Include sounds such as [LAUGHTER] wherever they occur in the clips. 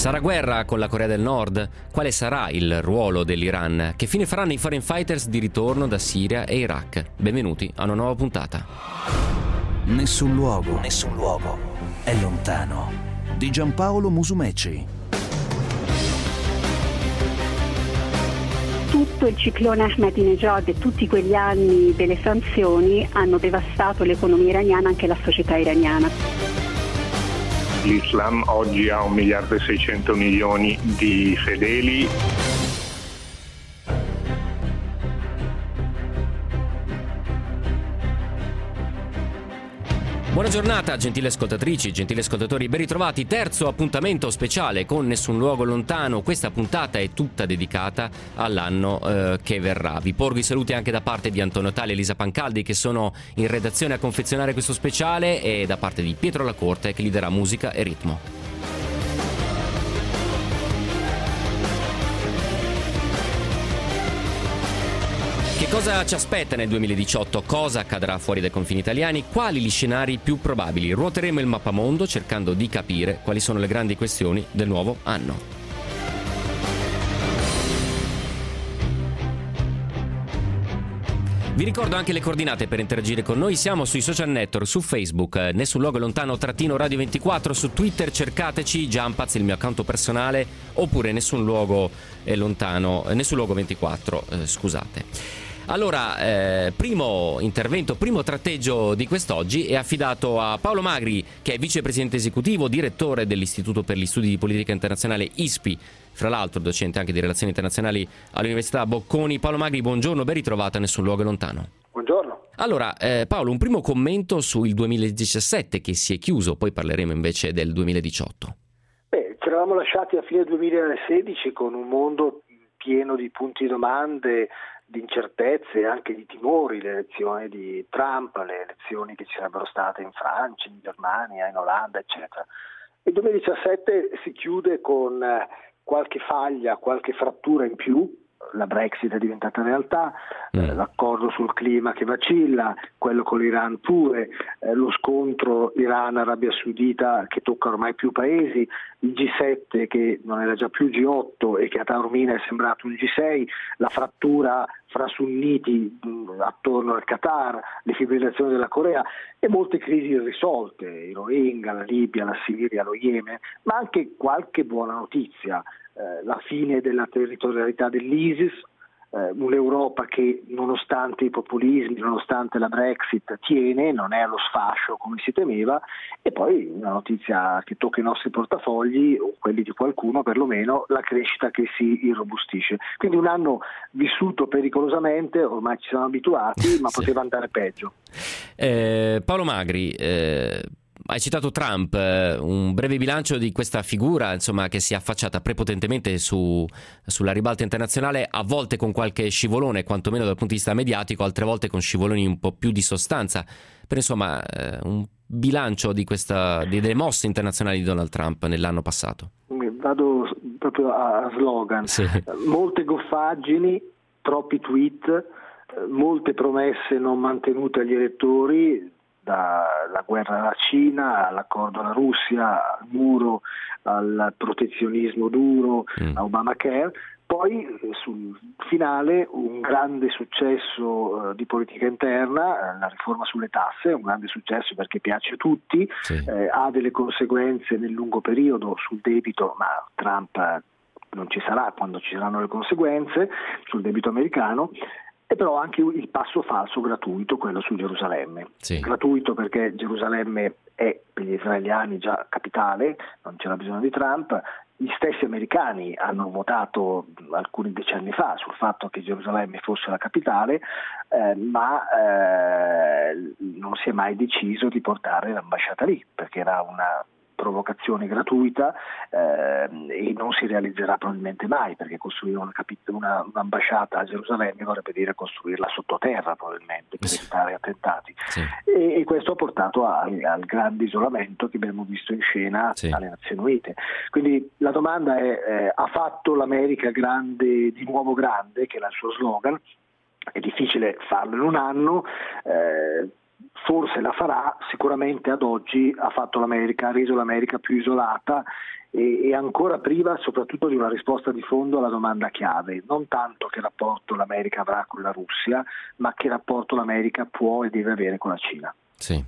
Sarà guerra con la Corea del Nord? Quale sarà il ruolo dell'Iran? Che fine faranno i foreign fighters di ritorno da Siria e Iraq? Benvenuti a una nuova puntata. Nessun luogo, nessun luogo è lontano. Di Giampaolo Musumeci. Tutto il ciclone Ahmadinejad e tutti quegli anni delle sanzioni hanno devastato l'economia iraniana, anche la società iraniana l'Islam oggi ha 1 miliardo e 600 milioni di fedeli. Buona giornata, gentili ascoltatrici, gentili ascoltatori, ben ritrovati. Terzo appuntamento speciale con Nessun Luogo Lontano. Questa puntata è tutta dedicata all'anno eh, che verrà. Vi porgo i saluti anche da parte di Antonio Tali e Elisa Pancaldi che sono in redazione a confezionare questo speciale e da parte di Pietro Lacorte che gli darà musica e ritmo. Cosa ci aspetta nel 2018? Cosa accadrà fuori dai confini italiani? Quali gli scenari più probabili? Ruoteremo il mappamondo cercando di capire quali sono le grandi questioni del nuovo anno. Vi ricordo anche le coordinate per interagire con noi. Siamo sui social network, su Facebook, eh, nessun luogo lontano trattino Radio 24, su Twitter cercateci Jumpaz, il mio account personale, oppure nessun luogo è lontano, eh, nessun luogo 24, eh, scusate. Allora, eh, primo intervento, primo tratteggio di quest'oggi è affidato a Paolo Magri, che è vicepresidente esecutivo, direttore dell'Istituto per gli Studi di Politica Internazionale ISPI, fra l'altro docente anche di relazioni internazionali all'Università Bocconi. Paolo Magri, buongiorno, ben ritrovata a Nessun Luogo Lontano. Buongiorno. Allora, eh, Paolo, un primo commento sul 2017 che si è chiuso, poi parleremo invece del 2018. Beh, ci eravamo lasciati a fine 2016 con un mondo pieno di punti domande, di incertezze e anche di timori, le elezioni di Trump, le elezioni che ci sarebbero state in Francia, in Germania, in Olanda, eccetera. Il 2017 si chiude con eh, qualche faglia, qualche frattura in più, la Brexit è diventata realtà, eh, mm. l'accordo sul clima che vacilla, quello con l'Iran pure, eh, lo scontro Iran-Arabia Saudita che tocca ormai più paesi, il G7 che non era già più G8 e che a Taormina è sembrato un G6, la frattura fra sunniti mh, mm, attorno al Qatar, le fibrillazioni della Corea e molte crisi irrisolte, il Rohingya, la Libia, la Siria, lo Yemen, ma anche qualche buona notizia eh, la fine della territorialità dell'ISIS, eh, un'Europa che nonostante i populismi, nonostante la Brexit tiene, non è allo sfascio come si temeva e poi una notizia che tocca i nostri portafogli o quelli di qualcuno perlomeno, la crescita che si irrobustisce. Quindi un anno vissuto pericolosamente, ormai ci siamo abituati, ma sì. poteva andare peggio. Eh, Paolo Magri, eh, hai citato Trump, eh, un breve bilancio di questa figura insomma, che si è affacciata prepotentemente su, sulla ribalta internazionale, a volte con qualche scivolone, quantomeno dal punto di vista mediatico, altre volte con scivoloni un po' più di sostanza. Però insomma, eh, un bilancio di questa, delle mosse internazionali di Donald Trump nell'anno passato. Vado proprio a slogan. Sì. Molte goffaggini, troppi tweet, molte promesse non mantenute agli elettori dalla guerra alla Cina, all'accordo alla Russia, al muro, al protezionismo duro, mm. a Obamacare. Poi sul finale un grande successo eh, di politica interna, eh, la riforma sulle tasse, un grande successo perché piace a tutti, sì. eh, ha delle conseguenze nel lungo periodo sul debito, ma Trump non ci sarà quando ci saranno le conseguenze sul debito americano e però anche il passo falso gratuito, quello su Gerusalemme. Sì. Gratuito perché Gerusalemme è per gli israeliani già capitale, non c'era bisogno di Trump, gli stessi americani hanno votato alcuni decenni fa sul fatto che Gerusalemme fosse la capitale, eh, ma eh, non si è mai deciso di portare l'ambasciata lì, perché era una provocazione gratuita eh, e non si realizzerà probabilmente mai perché costruire una, una, un'ambasciata a Gerusalemme vorrebbe dire costruirla sottoterra probabilmente per evitare attentati sì. e, e, questo ha portato al, al, grande isolamento che abbiamo visto in scena sì. alle Nazioni Unite. Quindi la domanda è eh, ha fatto l'America grande di nuovo grande che era il suo slogan è difficile farlo in un anno, eh, forse la farà, sicuramente ad oggi ha fatto l'America, ha reso l'America più isolata e, e, ancora priva soprattutto di una risposta di fondo alla domanda chiave, non tanto che rapporto l'America avrà con la Russia, ma che rapporto l'America può e deve avere con la Cina. Sì.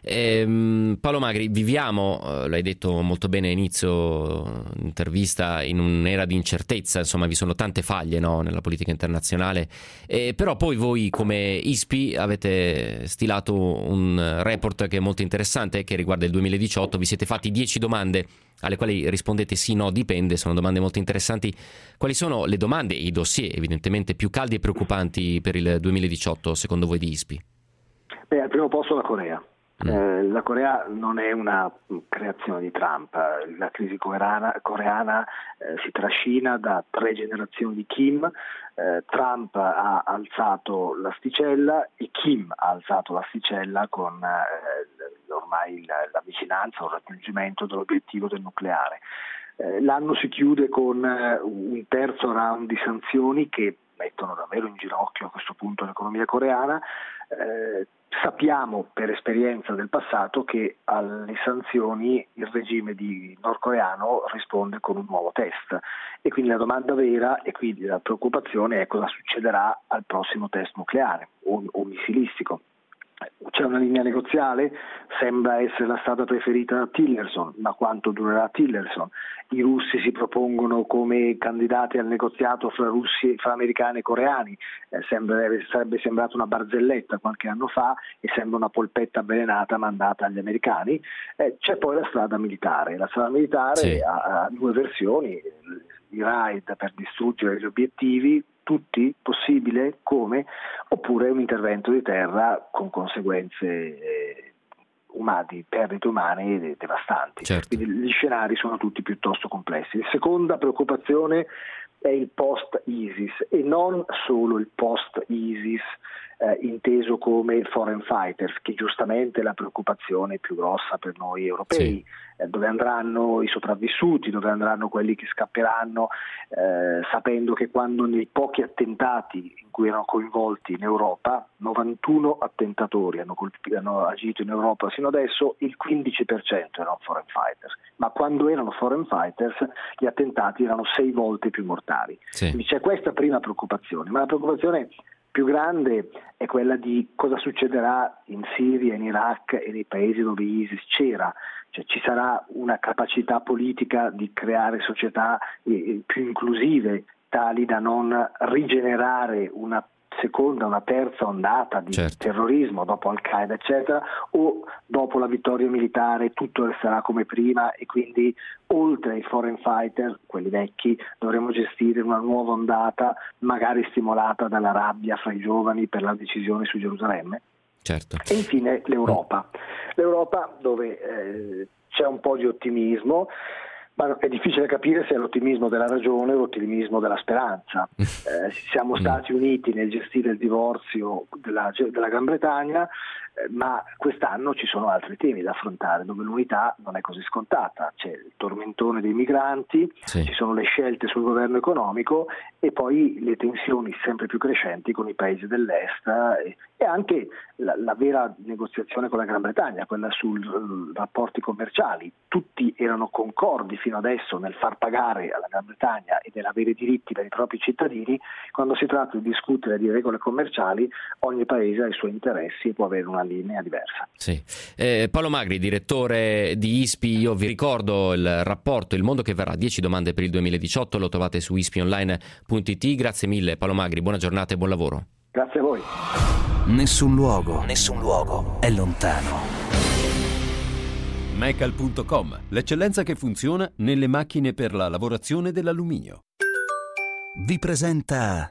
Ehm, Paolo Magri, viviamo, eh, l'hai detto molto bene all'inizio intervista, in un'era di incertezza, insomma vi sono tante faglie no, nella politica internazionale, eh, però poi voi come ISPI avete stilato un report che è molto interessante, che riguarda il 2018, vi siete fatti 10 domande alle quali rispondete sì, no, dipende, sono domande molto interessanti. Quali sono le domande i dossier evidentemente più caldi e preoccupanti per il 2018 secondo voi di ISPI? Beh, al primo posto la Corea. Mm. Eh, la Corea non è una creazione di Trump, la crisi coreana, coreana eh, si trascina da tre generazioni di Kim, eh, Trump ha alzato l'asticella e Kim ha alzato l'asticella con eh, ormai la, vicinanza o il raggiungimento dell'obiettivo del nucleare. Eh, l'anno si chiude con un terzo round di sanzioni che mettono davvero in ginocchio a questo punto l'economia coreana. Eh, sappiamo per esperienza del passato che alle sanzioni il regime nordcoreano risponde con un nuovo test. E quindi la domanda vera e quindi la preoccupazione è cosa succederà al prossimo test nucleare o, o missilistico c'è una linea negoziale, sembra essere la strada preferita da Tillerson, ma quanto durerà Tillerson? I russi si propongono come candidati al negoziato fra, russi, fra americani e coreani, eh, sembrerebbe, sarebbe sembrata una barzelletta qualche anno fa e sembra una polpetta avvelenata mandata agli americani. Eh, c'è poi la strada militare, la strada militare sì. ha, ha due versioni, i raid per distruggere gli obiettivi tutti possibile come oppure un intervento di terra con conseguenze eh, umane, perdite umane devastanti. Certo. Quindi gli scenari sono tutti piuttosto complessi. La seconda preoccupazione è il post-ISIS e non solo il post-ISIS eh, inteso come foreign fighters, che giustamente è la preoccupazione più grossa per noi europei, sì. eh, dove andranno i sopravvissuti, dove andranno quelli che scapperanno, eh, sapendo che quando nei pochi attentati in cui erano coinvolti in Europa, 91 attentatori hanno, colpito, hanno agito in Europa sino adesso, il 15% erano foreign fighters, ma quando erano foreign fighters gli attentati erano sei volte più mortali. Sì. Quindi c'è questa prima preoccupazione, ma la preoccupazione più grande è quella di cosa succederà in Siria, in Iraq e nei paesi dove ISIS c'era. Cioè, ci sarà una capacità politica di creare società eh, più inclusive, tali da non rigenerare una seconda, una terza ondata di certo. terrorismo dopo Al-Qaeda, eccetera, o dopo la vittoria militare tutto resterà come prima e quindi oltre ai foreign fighter, quelli vecchi, dovremo gestire una nuova ondata, magari stimolata dalla rabbia fra i giovani per la decisione su Gerusalemme. Certo. E infine l'Europa. L'Europa dove eh, c'è un po' di ottimismo, ma è difficile capire se è l'ottimismo della ragione o l'ottimismo della speranza. [LAUGHS] Eh, siamo stati uniti nel gestire il divorzio della, della Gran Bretagna, ma quest'anno ci sono altri temi da affrontare dove l'unità non è così scontata. C'è il tormentone dei migranti, sì. ci sono le scelte sul governo economico e poi le tensioni sempre più crescenti con i paesi dell'est e, e anche la, la, vera negoziazione con la Gran Bretagna, quella sui rapporti commerciali. Tutti erano concordi fino adesso nel far pagare alla Gran Bretagna e nell'avere diritti per i propri cittadini, quando si tratta di discutere di regole commerciali ogni paese ha i suoi interessi e può avere una linea diversa. Sì. Eh, Paolo Magri, direttore di ISPI, io vi ricordo il rapporto Il mondo che verrà, 10 domande per il 2018, lo trovate su ispionline.it. Grazie mille Paolo Magri, buona giornata e buon lavoro. Grazie a voi. Nessun luogo, nessun luogo è lontano. Mecal.com, l'eccellenza che funziona nelle macchine per la lavorazione dell'alluminio. Vi presenta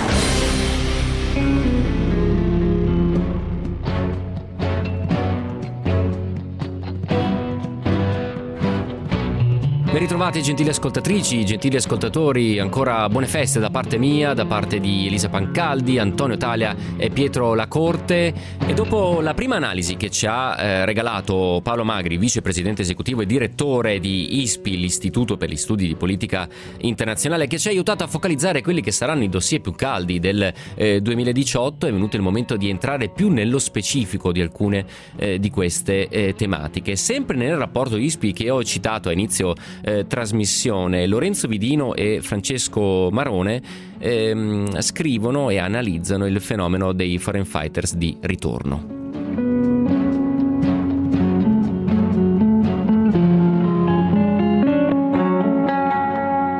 Ben ritrovati gentili ascoltatrici, gentili ascoltatori, ancora buone feste da parte mia, da parte di Elisa Pancaldi, Antonio Talia e Pietro Lacorte e dopo la prima analisi che ci ha eh, regalato Paolo Magri, vicepresidente esecutivo e direttore di ISPI, l'Istituto per gli Studi di Politica Internazionale, che ci ha aiutato a focalizzare quelli che saranno i dossier più caldi del eh, 2018, è venuto il momento di entrare più nello specifico di alcune eh, di queste eh, tematiche. Sempre nel rapporto ISPI che ho citato a inizio eh, trasmissione, Lorenzo Vidino e Francesco Marone ehm, scrivono e analizzano il fenomeno dei foreign fighters di ritorno.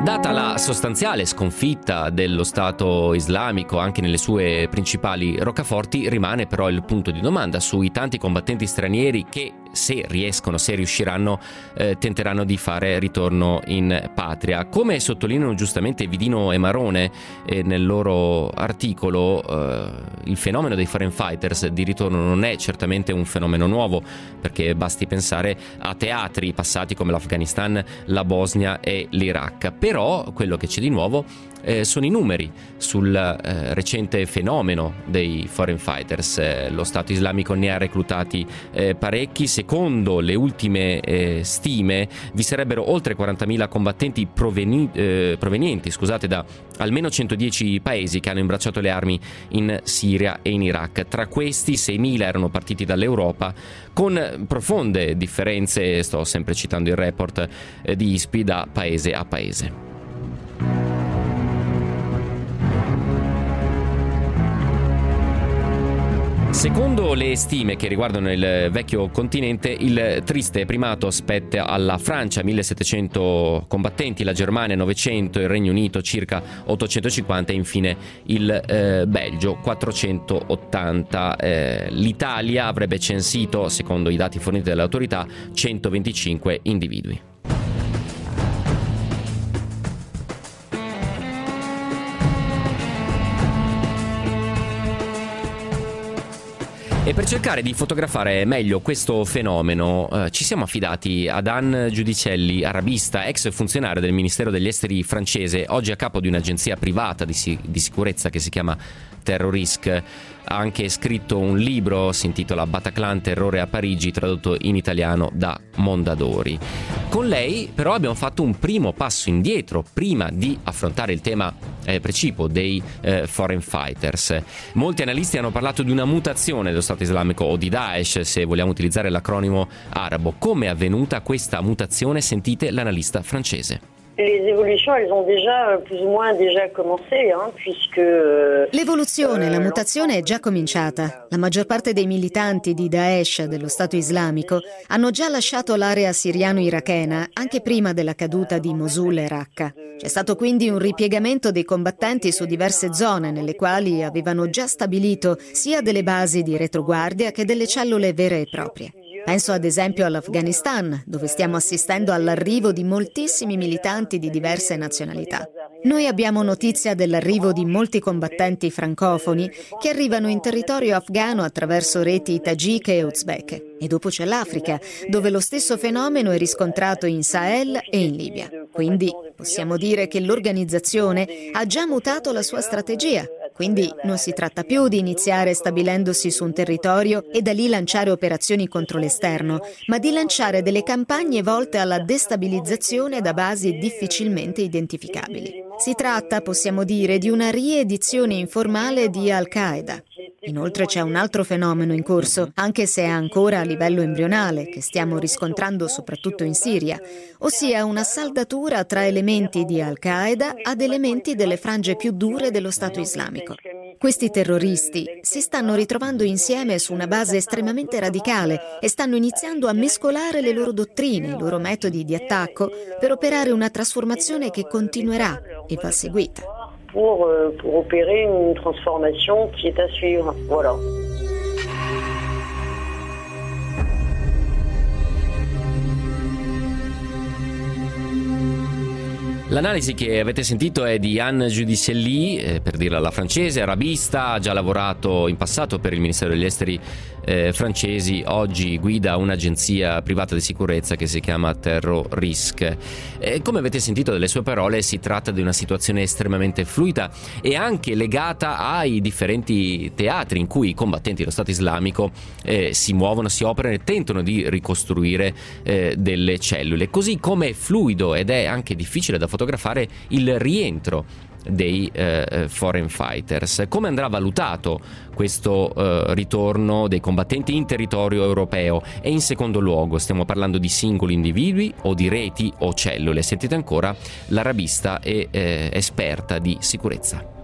Data la sostanziale sconfitta dello Stato islamico anche nelle sue principali roccaforti, rimane però il punto di domanda sui tanti combattenti stranieri che se riescono, se riusciranno, eh, tenteranno di fare ritorno in patria. Come sottolineano giustamente Vidino e Marone eh, nel loro articolo, eh, il fenomeno dei foreign fighters di ritorno non è certamente un fenomeno nuovo, perché basti pensare a teatri passati come l'Afghanistan, la Bosnia e l'Iraq. Però quello che c'è di nuovo eh, sono i numeri sul eh, recente fenomeno dei foreign fighters. Eh, lo Stato islamico ne ha reclutati eh, parecchi. Secondo le ultime eh, stime, vi sarebbero oltre 40.000 combattenti proveni- eh, provenienti scusate, da almeno 110 paesi che hanno imbracciato le armi in Siria e in Iraq. Tra questi 6.000 erano partiti dall'Europa, con profonde differenze, sto sempre citando il report di ISPI, da paese a paese. Secondo le stime che riguardano il vecchio continente, il triste primato spetta alla Francia 1700 combattenti, la Germania 900, il Regno Unito circa 850 e infine il eh, Belgio 480. Eh, L'Italia avrebbe censito, secondo i dati forniti dalle autorità, 125 individui. E per cercare di fotografare meglio questo fenomeno eh, ci siamo affidati ad Anne Giudicelli, arabista, ex funzionario del Ministero degli Esteri francese, oggi a capo di un'agenzia privata di, si- di sicurezza che si chiama Terrorisk. Ha anche scritto un libro, si intitola Bataclan Terrore a Parigi, tradotto in italiano da Mondadori. Con lei però abbiamo fatto un primo passo indietro prima di affrontare il tema eh, precipuo dei eh, foreign fighters. Molti analisti hanno parlato di una mutazione dello Stato islamico o di Daesh, se vogliamo utilizzare l'acronimo arabo. Come è avvenuta questa mutazione? Sentite l'analista francese. Les évolutions, elles ont déjà euh, plus ou moins déjà commencé, hein, puisque... Euh, L'evoluzione, la mutazione è già cominciata. La maggior parte dei militanti di Daesh, dello Stato islamico, hanno già lasciato l'area siriano-irachena anche prima della caduta di Mosul e Raqqa. C'è stato quindi un ripiegamento dei combattenti su diverse zone nelle quali avevano già stabilito sia delle basi di retroguardia che delle cellule vere e proprie. Penso ad esempio all'Afghanistan, dove stiamo assistendo all'arrivo di moltissimi militanti di diverse nazionalità. Noi abbiamo notizia dell'arrivo di molti combattenti francofoni che arrivano in territorio afghano attraverso reti tagiche e uzbeke. E dopo c'è l'Africa, dove lo stesso fenomeno è riscontrato in Sahel e in Libia. Quindi possiamo dire che l'organizzazione ha già mutato la sua strategia quindi non si tratta più di iniziare stabilendosi su un territorio e da lì lanciare operazioni contro l'esterno, ma di lanciare delle campagne volte alla destabilizzazione da basi difficilmente identificabili. Si tratta, possiamo dire, di una riedizione informale di Al-Qaeda. Inoltre c'è un altro fenomeno in corso, anche se è ancora a livello embrionale, che stiamo riscontrando soprattutto in Siria, ossia una saldatura tra elementi di Al-Qaeda ad elementi delle frange più dure dello Stato islamico. Questi terroristi si stanno ritrovando insieme su una base estremamente radicale e stanno iniziando a mescolare le loro dottrine, i loro metodi di attacco per operare una trasformazione che continuerà e va seguita. Pour, euh, pour opérer une transformation qui est à suivre. Voilà. L'analisi che avete sentito è di Anne Judicelli, eh, per dirla alla francese, arabista, ha già lavorato in passato per il Ministero degli Esteri eh, francesi, oggi guida un'agenzia privata di sicurezza che si chiama Terror Risk. Eh, come avete sentito dalle sue parole si tratta di una situazione estremamente fluida e anche legata ai differenti teatri in cui i combattenti dello Stato islamico eh, si muovono, si operano e tentano di ricostruire eh, delle cellule. Così come è fluido ed è anche difficile da fotografare fotografare il rientro dei eh, foreign fighters. Come andrà valutato questo eh, ritorno dei combattenti in territorio europeo? E in secondo luogo stiamo parlando di singoli individui o di reti o cellule? Sentite ancora l'arabista e eh, esperta di sicurezza.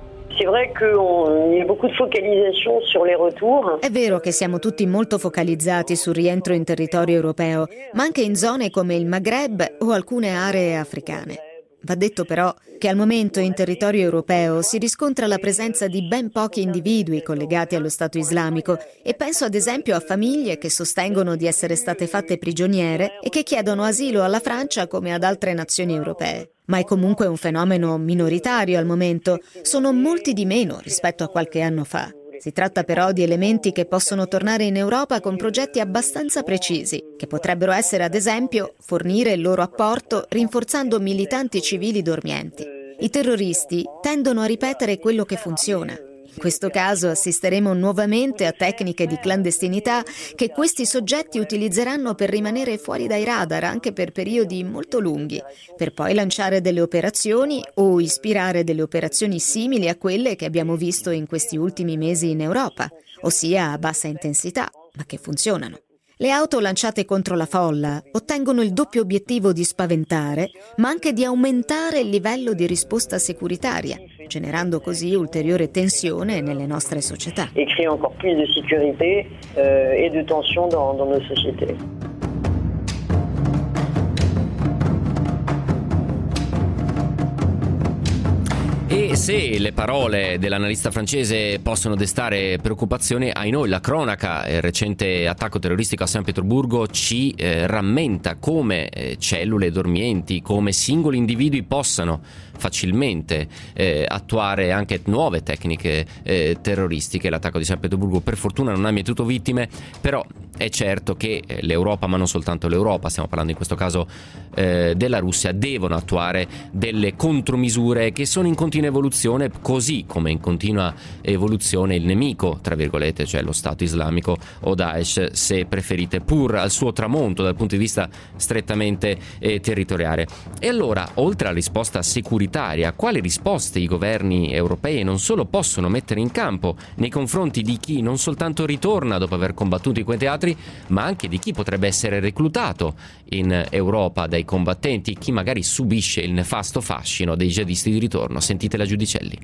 È vero che siamo tutti molto focalizzati sul rientro in territorio europeo, ma anche in zone come il Maghreb o alcune aree africane. Va detto però che al momento in territorio europeo si riscontra la presenza di ben pochi individui collegati allo Stato islamico e penso ad esempio a famiglie che sostengono di essere state fatte prigioniere e che chiedono asilo alla Francia come ad altre nazioni europee. Ma è comunque un fenomeno minoritario al momento, sono molti di meno rispetto a qualche anno fa. Si tratta però di elementi che possono tornare in Europa con progetti abbastanza precisi, che potrebbero essere ad esempio fornire il loro apporto rinforzando militanti civili dormienti. I terroristi tendono a ripetere quello che funziona, in questo caso assisteremo nuovamente a tecniche di clandestinità che questi soggetti utilizzeranno per rimanere fuori dai radar anche per periodi molto lunghi, per poi lanciare delle operazioni o ispirare delle operazioni simili a quelle che abbiamo visto in questi ultimi mesi in Europa, ossia a bassa intensità, ma che funzionano. Le auto lanciate contro la folla ottengono il doppio obiettivo di spaventare, ma anche di aumentare il livello di risposta securitaria, generando così ulteriore tensione nelle nostre società. E crea ancora più di sicurezza euh, e di tensione nelle nostre società. Se le parole dell'analista francese possono destare preoccupazione, ai noi la cronaca, il recente attacco terroristico a San Pietroburgo ci eh, rammenta come eh, cellule dormienti, come singoli individui possano facilmente eh, attuare anche nuove tecniche eh, terroristiche. L'attacco di San Pietroburgo per fortuna non ha mietuto vittime, però è certo che eh, l'Europa, ma non soltanto l'Europa, stiamo parlando in questo caso eh, della Russia, devono attuare delle contromisure che sono in continua evoluzione, così come in continua evoluzione il nemico, tra virgolette, cioè lo Stato islamico o Daesh, se preferite, pur al suo tramonto dal punto di vista strettamente eh, territoriale. E allora, oltre alla risposta securitaria, quali risposte i governi europei non solo possono mettere in campo nei confronti di chi non soltanto ritorna dopo aver combattuto in quei teatri, ma anche di chi potrebbe essere reclutato in Europa dai combattenti, chi magari subisce il nefasto fascino dei jihadisti di ritorno. Sentite la Giudicelli.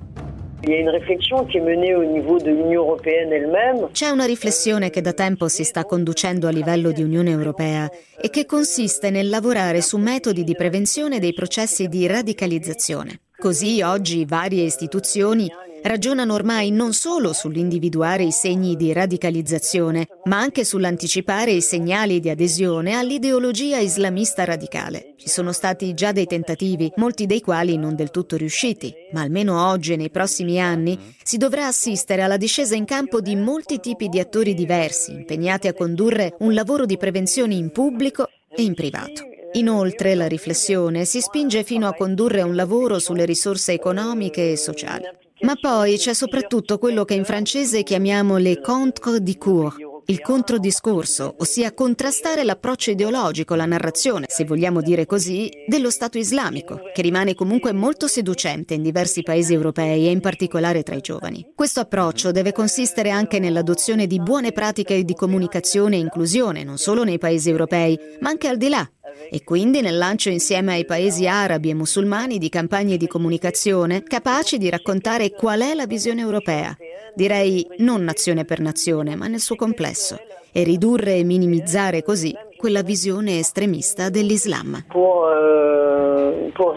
C'è una riflessione che da tempo si sta conducendo a livello di Unione Europea e che consiste nel lavorare su metodi di prevenzione dei processi di radicalizzazione. Così oggi varie istituzioni ragionano ormai non solo sull'individuare i segni di radicalizzazione, ma anche sull'anticipare i segnali di adesione all'ideologia islamista radicale. Ci sono stati già dei tentativi, molti dei quali non del tutto riusciti, ma almeno oggi e nei prossimi anni si dovrà assistere alla discesa in campo di molti tipi di attori diversi, impegnati a condurre un lavoro di prevenzione in pubblico e in privato. Inoltre la riflessione si spinge fino a condurre un lavoro sulle risorse economiche e sociali. Ma poi c'è soprattutto quello che in francese chiamiamo le contre discours, il controdiscorso, ossia contrastare l'approccio ideologico, la narrazione, se vogliamo dire così, dello Stato islamico, che rimane comunque molto seducente in diversi paesi europei e in particolare tra i giovani. Questo approccio deve consistere anche nell'adozione di buone pratiche di comunicazione e inclusione, non solo nei paesi europei, ma anche al di là, e quindi nel lancio insieme ai paesi arabi e musulmani di campagne di comunicazione capaci di raccontare qual è la visione europea, direi non nazione per nazione, ma nel suo complesso, e ridurre e minimizzare così quella visione estremista dell'Islam. Pour, euh, pour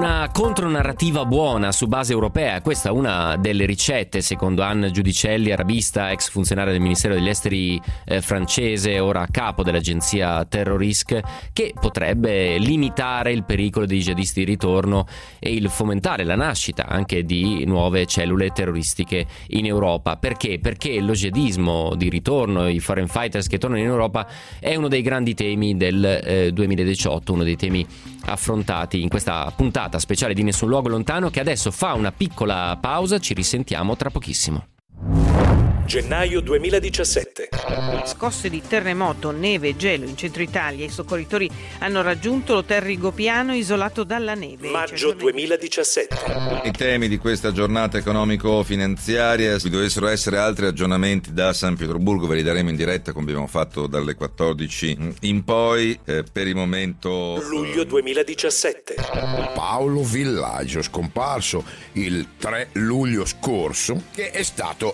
Una contronarrativa buona su base europea, questa è una delle ricette secondo Anne Giudicelli, arabista, ex funzionaria del Ministero degli Esteri eh, francese, ora a capo dell'agenzia Terrorisk, che potrebbe limitare il pericolo dei jihadisti di ritorno e il fomentare la nascita anche di nuove cellule terroristiche in Europa. Perché? Perché lo jihadismo di ritorno, i foreign fighters che tornano in Europa è uno dei grandi temi del eh, 2018, uno dei temi affrontati in questa puntata speciale di Nessun Luogo Lontano che adesso fa una piccola pausa, ci risentiamo tra pochissimo. Gennaio 2017. Scosse di terremoto, neve e gelo in centro Italia. I soccorritori hanno raggiunto l'hotel Rigopiano isolato dalla neve. Maggio 2017. I temi di questa giornata economico-finanziaria. Se dovessero essere altri aggiornamenti da San Pietroburgo, ve li daremo in diretta come abbiamo fatto dalle 14 in poi. Eh, per il momento. Luglio 2017. Paolo Villaggio, scomparso il 3 luglio scorso, che è stato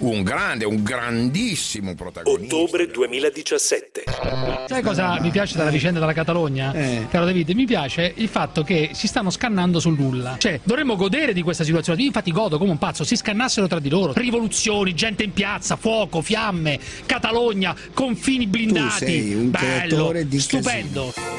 un grande, un grandissimo protagonista. Ottobre 2017. Sai cosa mi piace della vicenda della Catalogna, eh. caro David? Mi piace il fatto che si stanno scannando sul nulla. Cioè, dovremmo godere di questa situazione. Io infatti godo come un pazzo, si scannassero tra di loro. Rivoluzioni, gente in piazza, fuoco, fiamme, Catalogna, confini blindati. Tu sei un Bello, di stupendo. Casino.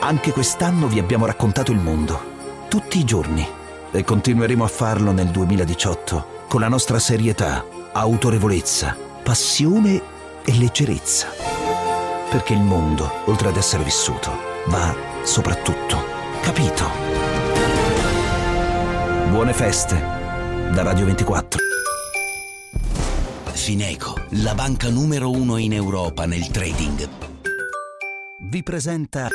Anche quest'anno vi abbiamo raccontato il mondo, tutti i giorni, e continueremo a farlo nel 2018 con la nostra serietà, autorevolezza, passione e leggerezza. Perché il mondo, oltre ad essere vissuto, va soprattutto capito. Buone feste da Radio 24. Fineco, la banca numero uno in Europa nel trading. Vi presenta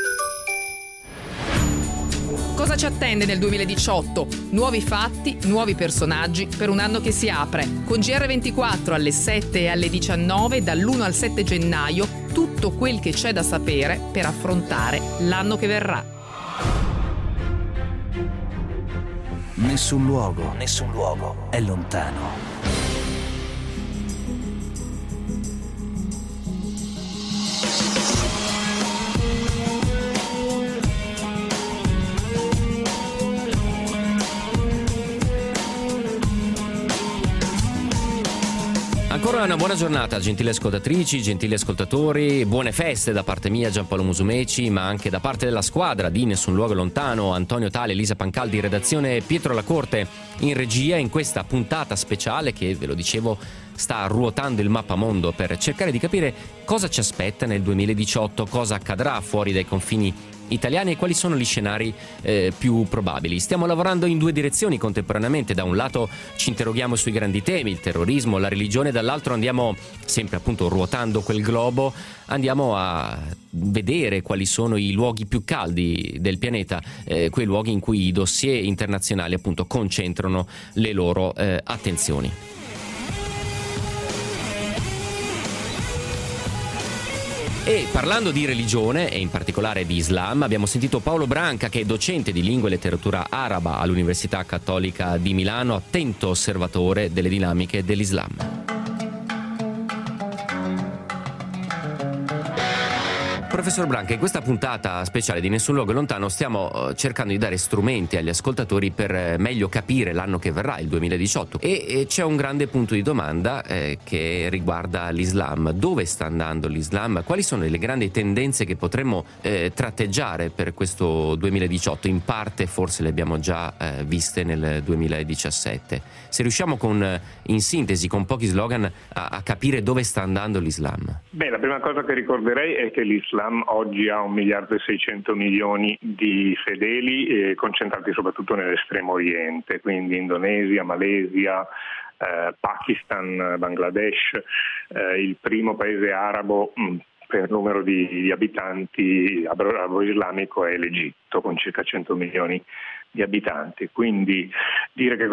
Cosa ci attende nel 2018? Nuovi fatti, nuovi personaggi per un anno che si apre. Con GR24 alle 7 e alle 19 dall'1 al 7 gennaio tutto quel che c'è da sapere per affrontare l'anno che verrà. Nessun luogo, nessun luogo è lontano. Una buona giornata, gentili ascoltatrici, gentili ascoltatori, buone feste da parte mia Giampaolo Musumeci, ma anche da parte della squadra di Nessun Luogo Lontano, Antonio Tale, Elisa Pancaldi, redazione Pietro Lacorte in regia in questa puntata speciale che, ve lo dicevo, sta ruotando il mappamondo per cercare di capire cosa ci aspetta nel 2018, cosa accadrà fuori dai confini italiani e quali sono gli scenari eh, più probabili. Stiamo lavorando in due direzioni contemporaneamente, da un lato ci interroghiamo sui grandi temi, il terrorismo, la religione, dall'altro andiamo sempre appunto ruotando quel globo, andiamo a vedere quali sono i luoghi più caldi del pianeta, eh, quei luoghi in cui i dossier internazionali appunto concentrano le loro eh, attenzioni. E parlando di religione e in particolare di Islam, abbiamo sentito Paolo Branca che è docente di lingua e letteratura araba all'Università Cattolica di Milano, attento osservatore delle dinamiche dell'Islam. Professor Branca, in questa puntata speciale di Nessun Luogo Lontano stiamo eh, cercando di dare strumenti agli ascoltatori per eh, meglio capire l'anno che verrà, il 2018. E, c'è un grande punto di domanda eh, che riguarda l'Islam. Dove sta andando l'Islam? Quali sono le grandi tendenze che potremmo tratteggiare per questo 2018? In parte forse le abbiamo già viste nel 2017. Se riusciamo con, in sintesi, con pochi slogan, a capire dove sta andando l'Islam. Beh, la prima cosa che ricorderei è che l'Islam l'Islam oggi ha un miliardo e 600 milioni di fedeli eh, concentrati soprattutto nell'estremo oriente, quindi Indonesia, Malesia, eh, Pakistan, Bangladesh, eh, il primo paese arabo mh, mm, per numero di, di abitanti arabo-islamico è l'Egitto con circa 100 milioni di abitanti. Quindi dire che,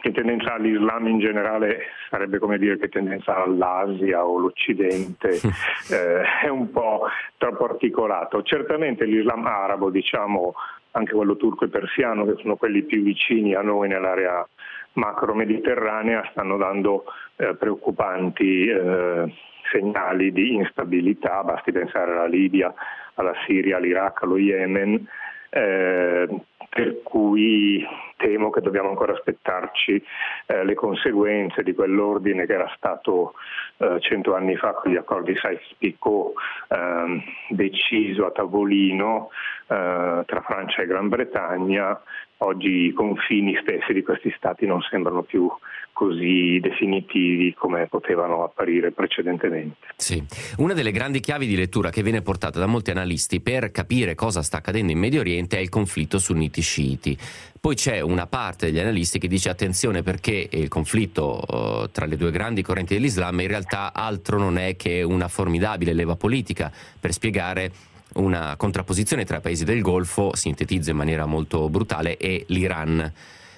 che, tendenza all'Islam in generale sarebbe come dire che tendenza all'Asia o l'Occidente [LAUGHS] eh, è un po' troppo articolato. Certamente l'Islam arabo, diciamo anche quello turco e persiano, che sono quelli più vicini a noi nell'area macro-mediterranea, stanno dando eh, preoccupanti eh, segnali di instabilità, basti pensare alla Libia, alla Siria, all'Iraq, allo Yemen eh, per cui temo che dobbiamo ancora aspettarci eh, le conseguenze di quell'ordine che era stato eh, cento anni fa con gli accordi Sykes-Picot ehm, deciso a tavolino eh, tra Francia e Gran Bretagna oggi i confini stessi di questi stati non sembrano più così definitivi come potevano apparire precedentemente. Sì. Una delle grandi chiavi di lettura che viene portata da molti analisti per capire cosa sta accadendo in Medio Oriente è il conflitto sunniti-sciiti. Poi c'è una parte degli analisti che dice attenzione perché il conflitto uh, tra le due grandi correnti dell'Islam in realtà altro non è che una formidabile leva politica per spiegare una contrapposizione tra i paesi del Golfo, sintetizzo in maniera molto brutale, e l'Iran.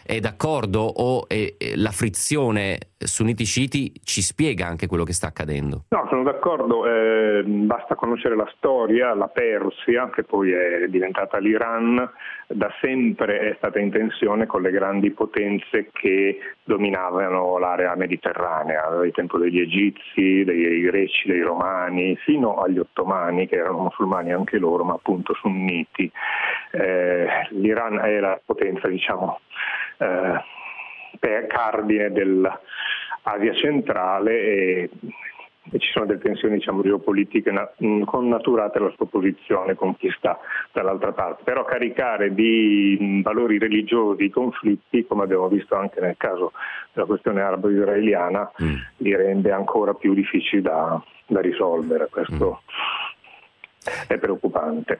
È d'accordo o è, la frizione sunniti-sciiti ci spiega anche quello che sta accadendo? No, sono d'accordo, eh, basta conoscere la storia, la Persia, che poi è diventata l'Iran, da sempre è stata in tensione con le grandi potenze che dominavano l'area mediterranea, il tempo degli egizi, dei greci, dei romani, fino agli ottomani, che erano musulmani anche loro, ma appunto sunniti. Eh, L'Iran è la potenza, diciamo, eh, cardine dell'Asia centrale e, e, ci sono delle tensioni diciamo, geopolitiche na- mm, connaturate alla sua posizione con chi sta dall'altra parte. Però caricare di mm, valori religiosi i conflitti, come abbiamo visto anche nel caso della questione arabo-israeliana, mm. li rende ancora più difficili da, da risolvere. Questo mm. è preoccupante.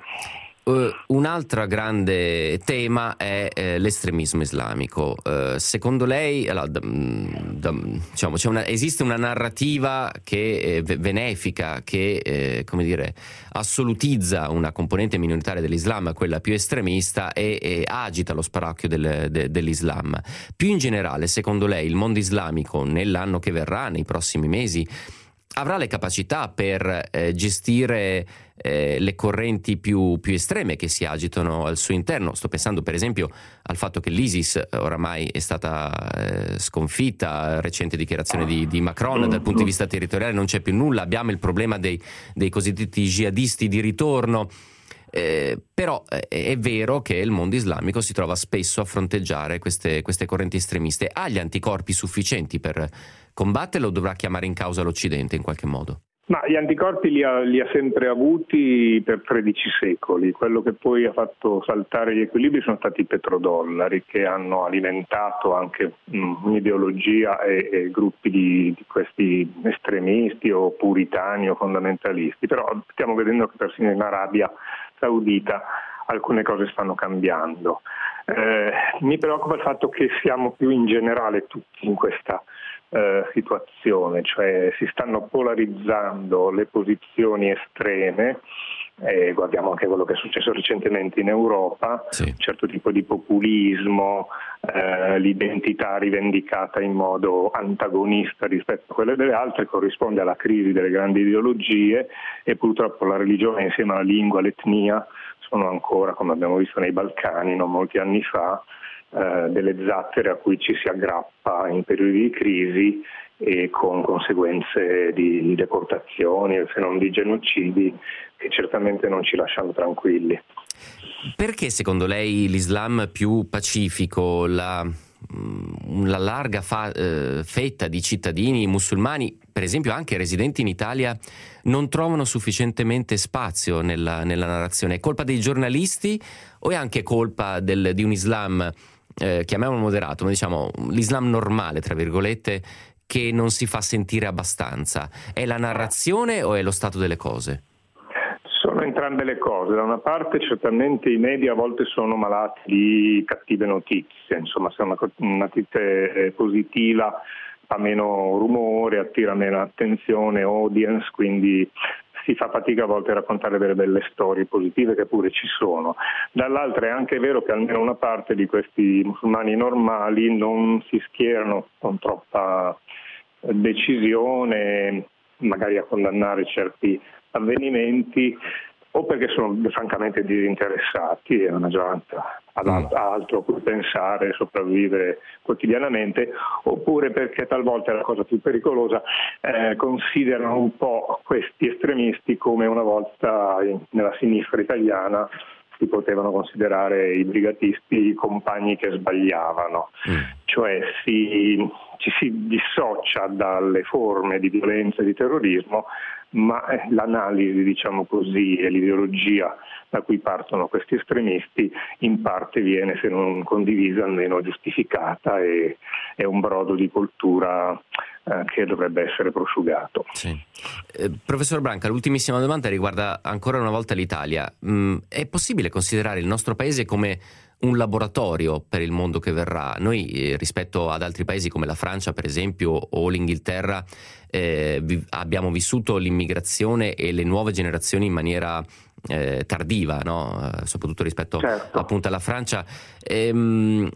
Uh, un altro grande tema è eh, l'estremismo islamico. Uh, secondo lei allora, da, da, diciamo, una, esiste una narrativa che eh, benefica, che eh, dire, assolutizza una componente minoritaria dell'Islam, quella più estremista, e, e agita lo sparacchio del, de, dell'Islam. Più in generale, secondo lei, il mondo islamico nell'anno che verrà, nei prossimi mesi, avrà le capacità per eh, gestire eh, le correnti più, più, estreme che si agitano al suo interno. Sto pensando per esempio al fatto che l'ISIS eh, oramai è stata eh, sconfitta, recente dichiarazione di, di, Macron, dal punto di vista territoriale non c'è più nulla, abbiamo il problema dei, dei cosiddetti jihadisti di ritorno. Eh, però eh, è vero che il mondo islamico si trova spesso a fronteggiare queste, queste correnti estremiste. Ha gli anticorpi sufficienti per combatterlo o dovrà chiamare in causa l'Occidente in qualche modo? Ma gli anticorpi li ha, li ha, sempre avuti per 13 secoli. Quello che poi ha fatto saltare gli equilibri sono stati i petrodollari che hanno alimentato anche mm, un'ideologia e, e gruppi di, di, questi estremisti o puritani o fondamentalisti. Però stiamo vedendo che persino in Arabia Saudita alcune cose stanno cambiando. Eh, mi preoccupa il fatto che siamo più in generale tutti in questa eh, situazione, cioè si stanno polarizzando le posizioni estreme. Eh, guardiamo anche quello che è successo recentemente in Europa, sì. un certo tipo di populismo, eh, l'identità rivendicata in modo antagonista rispetto a quelle delle altre corrisponde alla crisi delle grandi ideologie e purtroppo la religione insieme alla lingua, all'etnia sono ancora, come abbiamo visto nei Balcani non molti anni fa, eh, delle zattere a cui ci si aggrappa in periodi di crisi e con conseguenze di deportazioni, se non di genocidi, che certamente non ci lasciano tranquilli. Perché secondo lei l'Islam più pacifico, la, mm, la larga fa, eh, fetta di cittadini musulmani, per esempio anche residenti in Italia, non trovano sufficientemente spazio nella, nella narrazione? È colpa dei giornalisti o è anche colpa del, di un Islam eh, chiamiamolo moderato, ma diciamo l'Islam normale, tra virgolette, che non si fa sentire abbastanza? È la narrazione o è lo stato delle cose? Sono entrambe le cose. Da una parte certamente i media a volte sono malati di cattive notizie, insomma se una notizia positiva fa meno rumore, attira meno attenzione, audience, quindi si fa fatica a volte a raccontare delle belle storie positive che pure ci sono. Dall'altra è anche vero che almeno una parte di questi musulmani normali non si schierano con troppa decisione, magari a condannare certi avvenimenti o perché sono francamente disinteressati e la maggioranza ha mm. altro a cui pensare e sopravvivere quotidianamente, oppure perché talvolta è la cosa più pericolosa, eh, considerano un po' questi estremisti come una volta nella sinistra italiana si potevano considerare i brigatisti compagni che sbagliavano, mm. cioè si, ci si dissocia dalle forme di violenza e di terrorismo, ma eh, l'analisi, diciamo così, e l'ideologia da cui partono questi estremisti in parte viene, se non condivisa, almeno giustificata e è un brodo di cultura eh, che dovrebbe essere prosciugato. Sì. Eh, professor Branca, l'ultimissima domanda riguarda ancora una volta l'Italia. Mm, è possibile considerare il nostro paese come un laboratorio per il mondo che verrà. Noi eh, rispetto ad altri paesi come la Francia, per esempio, o l'Inghilterra, eh, vi- abbiamo vissuto l'immigrazione e le nuove generazioni in maniera eh, tardiva, no? Eh, soprattutto rispetto certo. appunto alla Francia. Ehm,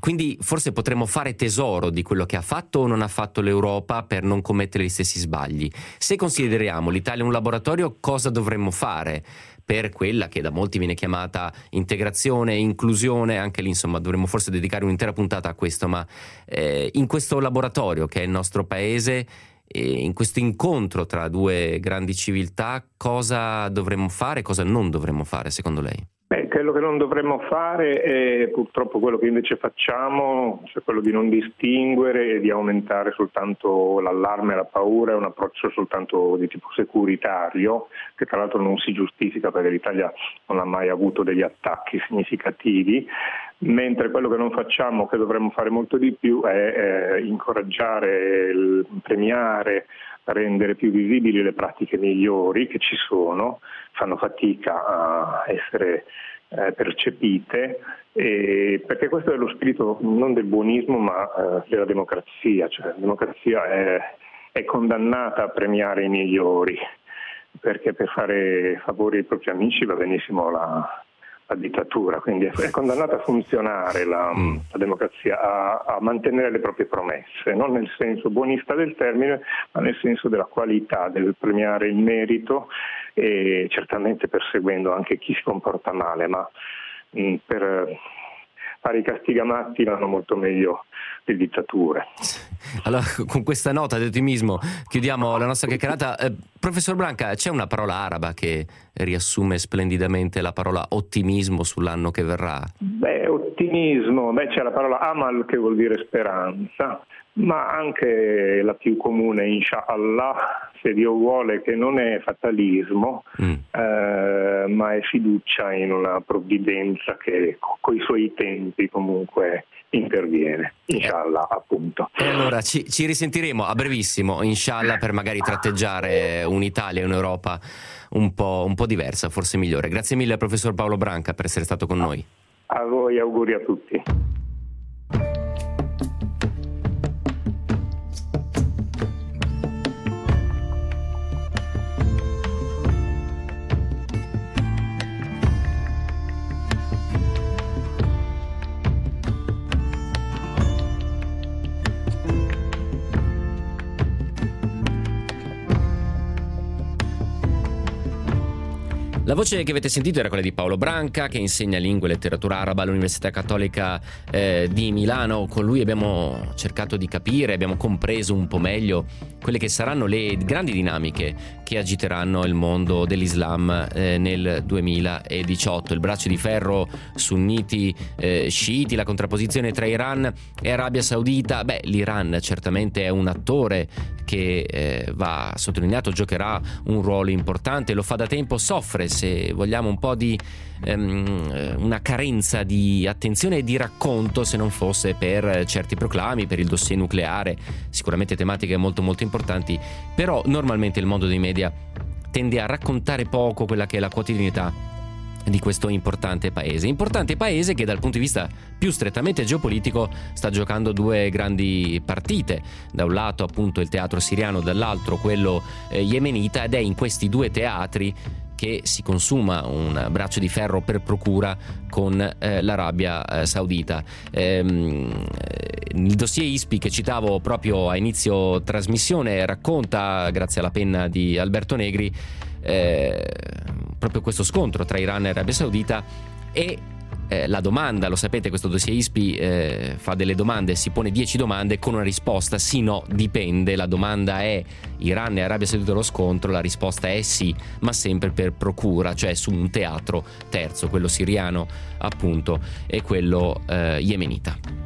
quindi forse potremmo fare tesoro di quello che ha fatto o non ha fatto l'Europa per non commettere gli stessi sbagli. Se consideriamo l'Italia un laboratorio, cosa dovremmo fare? Per quella che da molti viene chiamata integrazione, inclusione, anche lì insomma dovremmo forse dedicare un'intera puntata a questo, ma eh, in questo laboratorio che è il nostro paese, eh, in questo incontro tra due grandi civiltà, cosa dovremmo fare, cosa non dovremmo fare secondo lei? Beh, quello che non dovremmo fare è purtroppo quello che invece facciamo, cioè quello di non distinguere e di aumentare soltanto l'allarme e la paura, è un approccio soltanto di tipo securitario, che tra l'altro non si giustifica perché l'Italia non ha mai avuto degli attacchi significativi, mentre quello che non facciamo, che dovremmo fare molto di più, è eh, incoraggiare, premiare, rendere più visibili le pratiche migliori che ci sono, fanno fatica a essere eh, percepite, perché questo è lo spirito non del buonismo ma eh, della democrazia, cioè la democrazia è, è condannata a premiare i migliori, perché per fare favori ai propri amici va benissimo la, la dittatura, quindi è condannata a funzionare la, mm. la democrazia, a, a, mantenere le proprie promesse, non nel senso buonista del termine, ma nel senso della qualità, del premiare il merito e certamente perseguendo anche chi si comporta male, ma mh, mm, per fare i castigamatti vanno molto meglio le dittature. Allora, con questa nota di ottimismo chiudiamo la nostra chiacchierata. Eh, professor Branca, c'è una parola araba che riassume splendidamente la parola ottimismo sull'anno che verrà? Beh, ottimismo, beh, c'è la parola amal che vuol dire speranza ma anche la più comune, inshallah, se Dio vuole, che non è fatalismo, mm. eh, ma è fiducia in una provvidenza che con i suoi tempi comunque interviene, inshallah appunto. E allora ci, ci risentiremo a brevissimo, inshallah, per magari tratteggiare un'Italia e un'Europa un po', un po' diversa, forse migliore. Grazie mille professor Paolo Branca per essere stato con noi. A voi, auguri a tutti. La voce che avete sentito era quella di Paolo Branca, che insegna lingua e letteratura araba all'Università Cattolica eh, di Milano. Con lui abbiamo cercato di capire, abbiamo compreso un po' meglio quelle che saranno le grandi dinamiche che agiteranno il mondo dell'Islam eh, nel 2018. Il braccio di ferro sunniti eh, sciiti, la contrapposizione tra Iran e Arabia Saudita. Beh, l'Iran certamente è un attore che eh, va sottolineato, giocherà un ruolo importante, lo fa da tempo, soffre se vogliamo un po' di ehm, una carenza di attenzione e di racconto se non fosse per certi proclami, per il dossier nucleare, sicuramente tematiche molto molto importanti, però normalmente il mondo dei media tende a raccontare poco quella che è la quotidianità di questo importante paese. Importante paese che dal punto di vista più strettamente geopolitico sta giocando due grandi partite, da un lato appunto il teatro siriano, dall'altro quello eh, yemenita ed è in questi due teatri che si consuma un braccio di ferro per procura con eh, l'Arabia eh, Saudita. Ehm, il dossier ISPI che citavo proprio a inizio trasmissione racconta, grazie alla penna di Alberto Negri, eh, proprio questo scontro tra Iran e Arabia Saudita e eh, la domanda, lo sapete, questo dossier ISPI eh, fa delle domande, si pone 10 domande con una risposta sì, no, dipende. La domanda è Iran e Arabia Saudita lo scontro, la risposta è sì, ma sempre per procura, cioè su un teatro terzo, quello siriano appunto e quello eh, yemenita.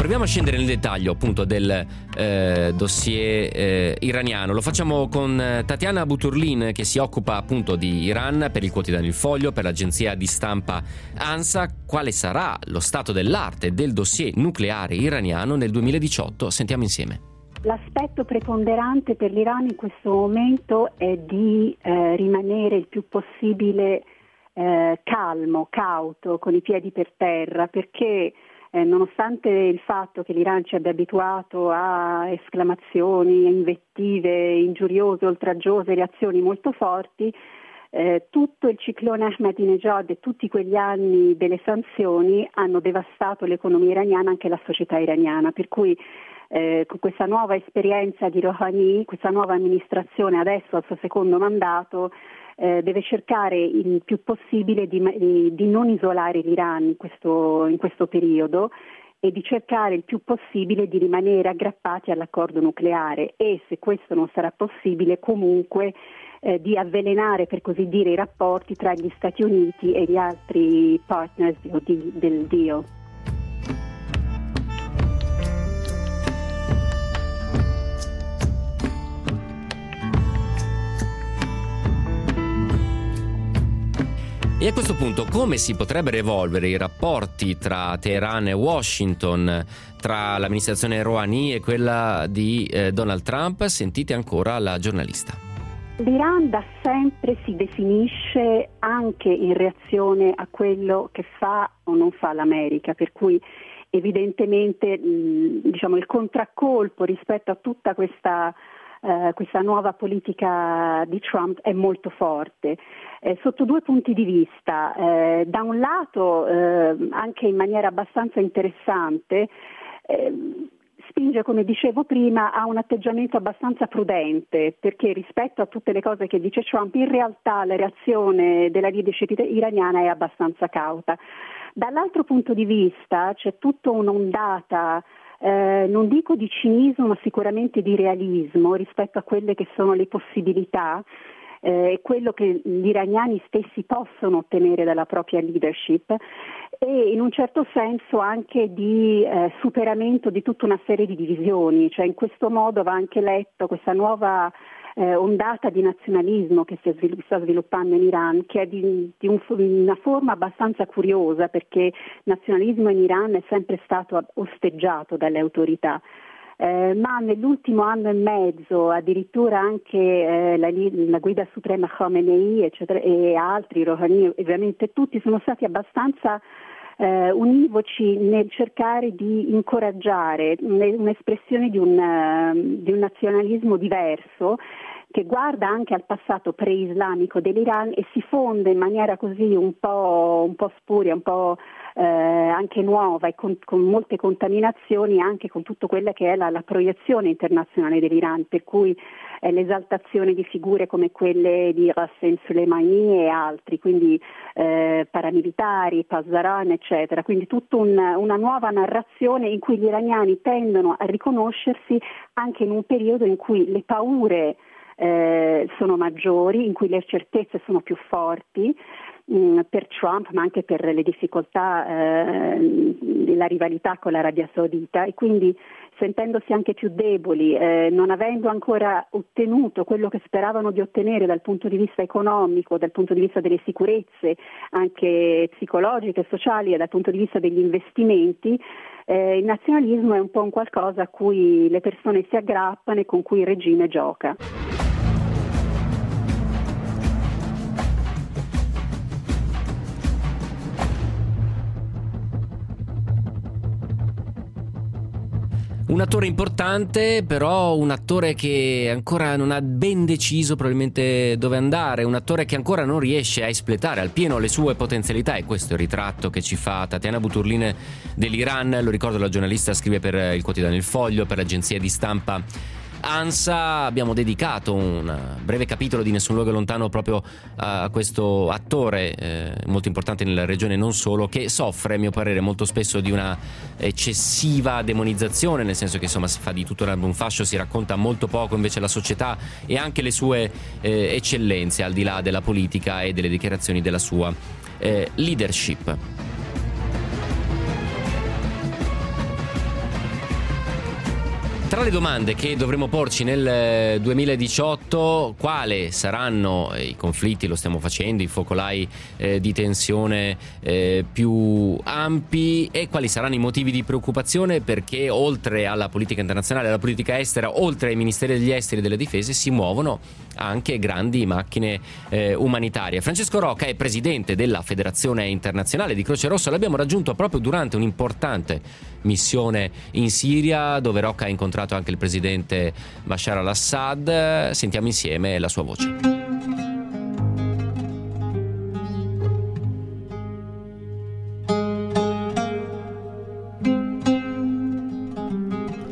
Proviamo a scendere nel dettaglio appunto del eh, dossier eh, iraniano. Lo facciamo con eh, Tatiana Buturlin che si occupa appunto di Iran per il quotidiano Il Foglio, per l'agenzia di stampa ANSA. Quale sarà lo stato dell'arte del dossier nucleare iraniano nel 2018? Sentiamo insieme. L'aspetto preponderante per l'Iran in questo momento è di eh, rimanere il più possibile eh, calmo, cauto, con i piedi per terra, perché eh, nonostante il fatto che l'Iran ci abbia abituato a esclamazioni, invettive ingiuriose, oltraggiose, reazioni molto forti, eh, tutto il ciclone Ahmadinejad e tutti quegli anni delle sanzioni hanno devastato l'economia iraniana, anche la società iraniana, per cui eh, con questa nuova esperienza di Rouhani, questa nuova amministrazione adesso al suo secondo mandato, eh, deve cercare il più possibile di, di non isolare l'Iran in questo, in questo periodo e di cercare il più possibile di rimanere aggrappati all'accordo nucleare e se questo non sarà possibile comunque eh, di avvelenare per così dire i rapporti tra gli Stati Uniti e gli altri partners del Dio. E a questo punto come si potrebbero evolvere i rapporti tra Teheran e Washington, tra l'amministrazione Rouhani e quella di eh, Donald Trump? Sentite ancora la giornalista. L'Iran da sempre si definisce anche in reazione a quello che fa o non fa l'America, per cui evidentemente diciamo, il contraccolpo rispetto a tutta questa eh, questa nuova politica di Trump è molto forte, eh, sotto due punti di vista. Eh, da un lato, eh, anche in maniera abbastanza interessante, ehm, spinge, come dicevo prima, a un atteggiamento abbastanza prudente, perché rispetto a tutte le cose che dice Trump, in realtà la reazione della leadership iraniana è abbastanza cauta. Dall'altro punto di vista c'è tutta un'ondata eh, non dico di cinismo, ma sicuramente di realismo rispetto a quelle che sono le possibilità eh, e quello che gli iraniani stessi possono ottenere dalla propria leadership e in un certo senso anche di eh, superamento di tutta una serie di divisioni, cioè in questo modo va anche letto questa nuova eh, ondata di nazionalismo che si sta sviluppando in Iran, che è di, di un, una forma abbastanza curiosa perché il nazionalismo in Iran è sempre stato osteggiato dalle autorità. Eh, ma nell'ultimo anno e mezzo addirittura anche eh, la, la, guida suprema Khomeini eccetera, e altri, Rouhani, ovviamente tutti sono stati abbastanza eh, univoci nel cercare di incoraggiare un'espressione di un, uh, di un nazionalismo diverso che guarda anche al passato pre-islamico dell'Iran e si fonde in maniera così un po', un po spuria, un po' eh, anche nuova e con, con, molte contaminazioni anche con tutto quella che è la, la proiezione internazionale dell'Iran, per cui eh, l'esaltazione di figure come quelle di Rassen Soleimani e altri, quindi eh, paramilitari, Pazaran, eccetera, quindi tutta un, una nuova narrazione in cui gli iraniani tendono a riconoscersi anche in un periodo in cui le paure eh, sono maggiori, in cui le certezze sono più forti mm, per Trump, ma anche per le difficoltà eh, la rivalità con l'Arabia Saudita e quindi sentendosi anche più deboli, eh, non avendo ancora ottenuto quello che speravano di ottenere dal punto di vista economico, dal punto di vista delle sicurezze anche psicologiche sociali e dal punto di vista degli investimenti, eh, il nazionalismo è un po' un qualcosa a cui le persone si aggrappano e con cui il regime gioca. Un attore importante, però un attore che ancora non ha ben deciso probabilmente dove andare, un attore che ancora non riesce a espletare al pieno le sue potenzialità e questo è il ritratto che ci fa Tatiana Buturline dell'Iran, lo ricordo la giornalista scrive per il quotidiano Il Foglio, per l'agenzia di stampa ANSA abbiamo dedicato un breve capitolo di Nessun luogo lontano proprio a questo attore eh, molto importante nella regione non solo che soffre a mio parere molto spesso di una eccessiva demonizzazione nel senso che insomma si fa di tutto un fascio si racconta molto poco invece la società e anche le sue eh, eccellenze al di là della politica e delle dichiarazioni della sua eh, leadership Tra le domande che dovremo porci nel 2018, eh, quali saranno i conflitti, lo stiamo facendo, i focolai eh, di tensione eh, più ampi e quali saranno i motivi di preoccupazione? Perché oltre alla politica internazionale, alla politica estera, oltre ai ministeri degli esteri e delle difese si muovono anche grandi macchine eh, umanitarie. Francesco Rocca è presidente della Federazione Internazionale di Croce Rossa, l'abbiamo raggiunto proprio durante un'importante missione in Siria dove Rocca ha incontrato anche il presidente Bashar al-Assad. Sentiamo insieme la sua voce.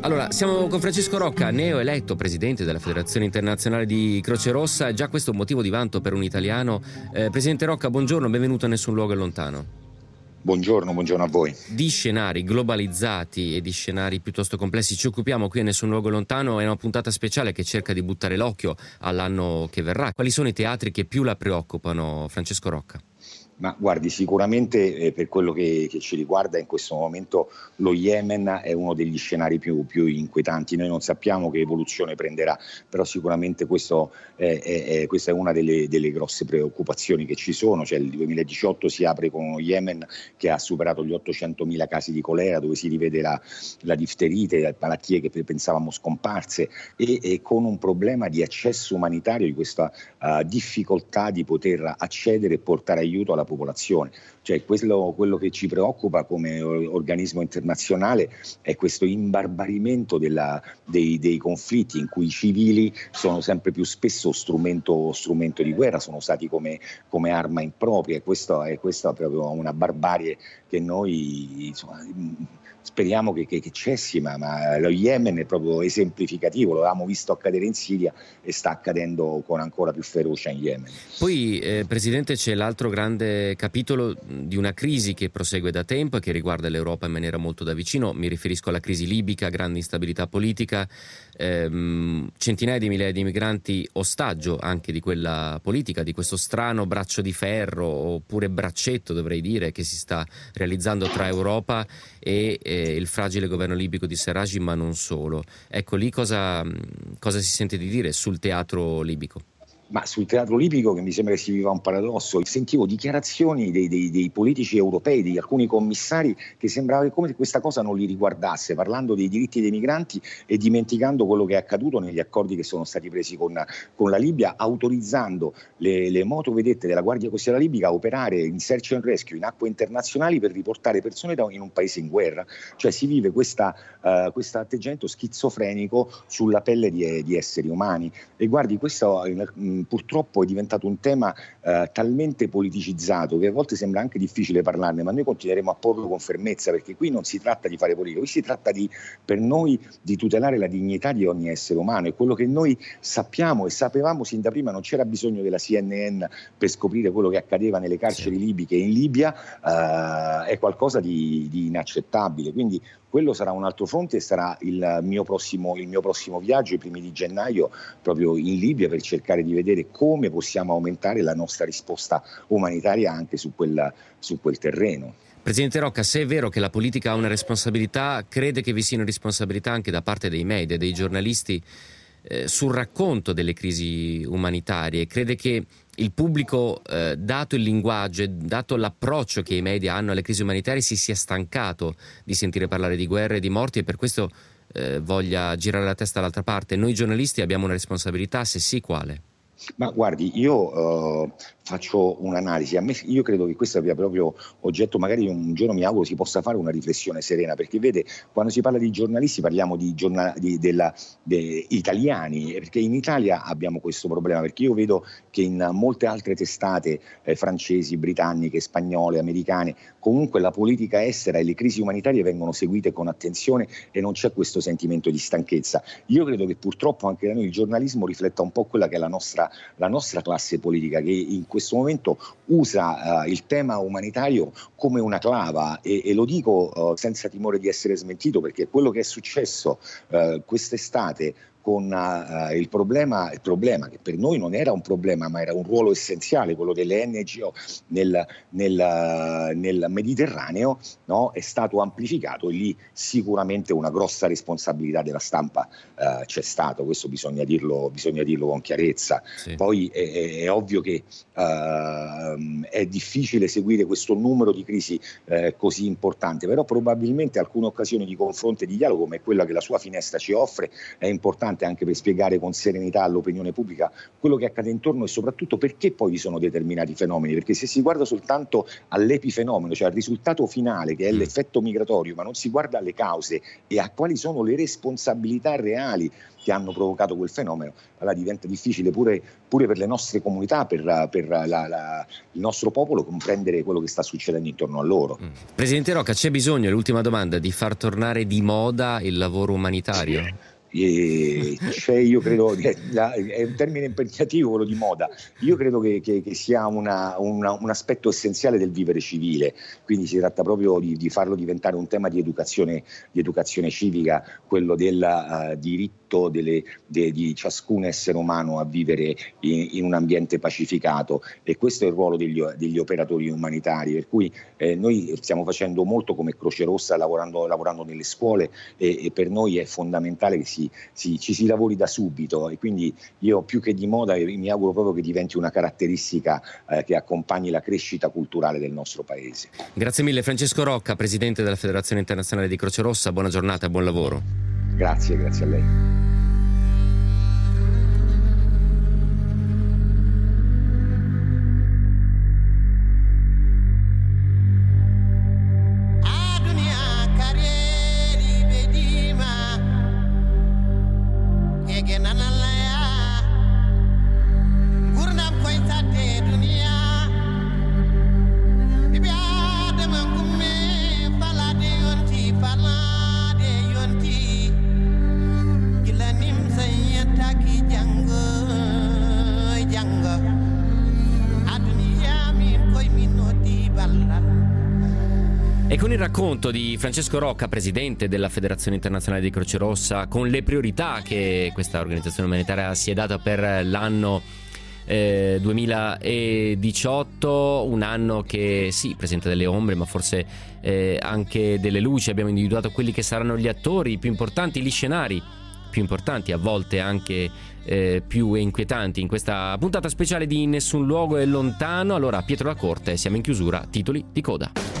Allora, siamo con Francesco Rocca, neoeletto presidente della Federazione Internazionale di Croce Rossa. Già questo è un motivo di vanto per un italiano. Eh, presidente Rocca, buongiorno, benvenuto a Nessun Luogo è Lontano. Buongiorno, buongiorno a voi. Di scenari globalizzati e di scenari piuttosto complessi ci occupiamo qui a Nessun Luogo Lontano. È una puntata speciale che cerca di buttare l'occhio all'anno che verrà. Quali sono i teatri che più la preoccupano, Francesco Rocca? Ma guardi, sicuramente eh, per quello che, che, ci riguarda in questo momento lo Yemen è uno degli scenari più, più inquietanti. Noi non sappiamo che evoluzione prenderà, però sicuramente questo è, è, questa è una delle, delle, grosse preoccupazioni che ci sono. Cioè, il 2018 si apre con uno Yemen che ha superato gli 800.000 casi di colera, dove si rivede la, la difterite, malattie che pensavamo scomparse e, e, con un problema di accesso umanitario, di questa uh, difficoltà di poter accedere e portare aiuto alla popolazione. Cioè, quello, quello, che ci preoccupa come organismo internazionale è questo imbarbarimento della, dei, dei, conflitti in cui i civili sono sempre più spesso strumento, strumento di guerra, sono usati come, come arma impropria e questa è proprio una barbarie che noi insomma, speriamo che, che, che cessi, ma, ma, lo Yemen è proprio esemplificativo, lo avevamo visto accadere in Siria e sta accadendo con ancora più ferocia in Yemen. Poi, eh, Presidente, c'è l'altro grande capitolo di una crisi che prosegue da tempo e che riguarda l'Europa in maniera molto da vicino, mi riferisco alla crisi libica, grande instabilità politica, ehm, centinaia di migliaia di migranti ostaggio anche di quella politica, di questo strano braccio di ferro oppure braccetto dovrei dire che si sta realizzando tra Europa e eh, il fragile governo libico di Serraj, ma non solo. Ecco lì cosa, cosa si sente di dire sul teatro libico? Ma sul teatro libico che mi sembra che si viva un paradosso, sentivo dichiarazioni dei, dei, dei, politici europei, di alcuni commissari che sembrava come se questa cosa non li riguardasse, parlando dei diritti dei migranti e dimenticando quello che è accaduto negli accordi che sono stati presi con, con la Libia, autorizzando le, le motovedette della Guardia Costiera Libica a operare in search and rescue in acque internazionali per riportare persone da, in un paese in guerra. Cioè si vive questo uh, atteggiamento schizofrenico sulla pelle di, di, esseri umani. E guardi, questo purtroppo è diventato un tema eh, talmente politicizzato che a volte sembra anche difficile parlarne, ma noi continueremo a porlo con fermezza perché qui non si tratta di fare politica, qui si tratta di, per noi di tutelare la dignità di ogni essere umano e quello che noi sappiamo e sapevamo sin da prima, non c'era bisogno della CNN per scoprire quello che accadeva nelle carceri sì. libiche in Libia, eh, è qualcosa di, di inaccettabile. Quindi quello sarà un altro fronte e sarà il mio, prossimo, il mio prossimo viaggio, i primi di gennaio, proprio in Libia per cercare di vedere come possiamo aumentare la nostra risposta umanitaria anche su, quella, su quel terreno. Presidente Rocca, se è vero che la politica ha una responsabilità, crede che vi sia una responsabilità anche da parte dei media, dei giornalisti eh, sul racconto delle crisi umanitarie? Crede che il pubblico, eh, dato il linguaggio e dato l'approccio che i media hanno alle crisi umanitarie, si sia stancato di sentire parlare di guerre e di morti e per questo eh, voglia girare la testa dall'altra parte. Noi giornalisti abbiamo una responsabilità, se sì, quale? Ma guardi, io uh, faccio un'analisi. Me, io credo che questo abbia proprio oggetto, magari un giorno mi auguro si possa fare una riflessione serena, perché vede, quando si parla di giornalisti parliamo di, giornal- di de, italiani, perché in Italia abbiamo questo problema, perché io vedo che in molte altre testate eh, francesi, britanniche, spagnole, americane, comunque la politica estera e le crisi umanitarie vengono seguite con attenzione e non c'è questo sentimento di stanchezza. Io credo che purtroppo anche da noi il giornalismo rifletta un po' quella che è la nostra, la nostra classe politica, che in questo momento usa uh, il tema umanitario come una clava e, e lo dico uh, senza timore di essere smentito perché quello che è successo uh, quest'estate con uh, il, problema, il, problema, che per noi non era un problema ma era un ruolo essenziale, quello delle NGO nel, nel, nel Mediterraneo, no? è stato amplificato e lì sicuramente una grossa responsabilità della stampa uh, c'è stato, questo bisogna dirlo, bisogna dirlo con chiarezza. Sì. Poi è, è, ovvio che uh, è difficile seguire questo numero di crisi così importante, però probabilmente alcune occasioni di confronto e di dialogo come quella che la sua finestra ci offre è importante importante anche per spiegare con serenità all'opinione pubblica quello che accade intorno e soprattutto perché poi vi sono determinati fenomeni, perché se si guarda soltanto all'epifenomeno, cioè al risultato finale che è mm. l'effetto migratorio, ma non si guarda alle cause e a quali sono le responsabilità reali che hanno provocato quel fenomeno, allora diventa difficile pure, pure per le nostre comunità, per, per la, la, il nostro popolo comprendere quello che sta succedendo intorno a loro. Mm. Presidente Rocca, c'è bisogno, l'ultima domanda, di far tornare di moda il lavoro umanitario? Cioè io credo è un termine impegnativo quello di moda. Io credo che, che, che sia una, una, un aspetto essenziale del vivere civile. Quindi si tratta proprio di, di farlo diventare un tema di educazione, di educazione civica quello del uh, diritto delle, de, di ciascun essere umano a vivere in, in, un ambiente pacificato e questo è il ruolo degli, degli operatori umanitari per cui eh, noi stiamo facendo molto come Croce Rossa lavorando, lavorando nelle scuole e, e per noi è fondamentale che si, si, ci si lavori da subito e quindi io più che di moda mi auguro proprio che diventi una caratteristica eh, che accompagni la crescita culturale del nostro paese. Grazie mille Francesco Rocca, Presidente della Federazione Internazionale di Croce Rossa, buona giornata e buon lavoro. Grazie, grazie a lei. Racconto di Francesco Rocca, presidente della Federazione Internazionale di Croce Rossa, con le priorità che questa organizzazione umanitaria si è data per l'anno eh, 2018, un anno che sì, presenta delle ombre, ma forse eh, anche delle luci. Abbiamo individuato quelli che saranno gli attori più importanti, gli scenari più importanti, a volte anche eh, più inquietanti in questa puntata speciale di Nessun luogo è lontano. Allora, Pietro La Corte, siamo in chiusura, titoli di coda.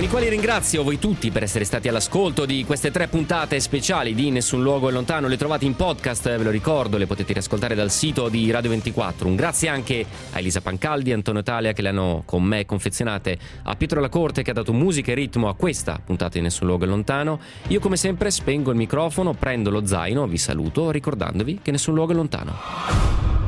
Con i quali ringrazio voi tutti per essere stati all'ascolto di queste tre puntate speciali di Nessun Luogo è Lontano. Le trovate in podcast, ve lo ricordo, le potete riascoltare dal sito di Radio 24. Un grazie anche a Elisa Pancaldi Antonio Talia che le hanno con me confezionate, a Pietro Lacorte che ha dato musica e ritmo a questa puntata di Nessun Luogo è Lontano. Io come sempre spengo il microfono, prendo lo zaino, vi saluto ricordandovi che Nessun Luogo è Lontano.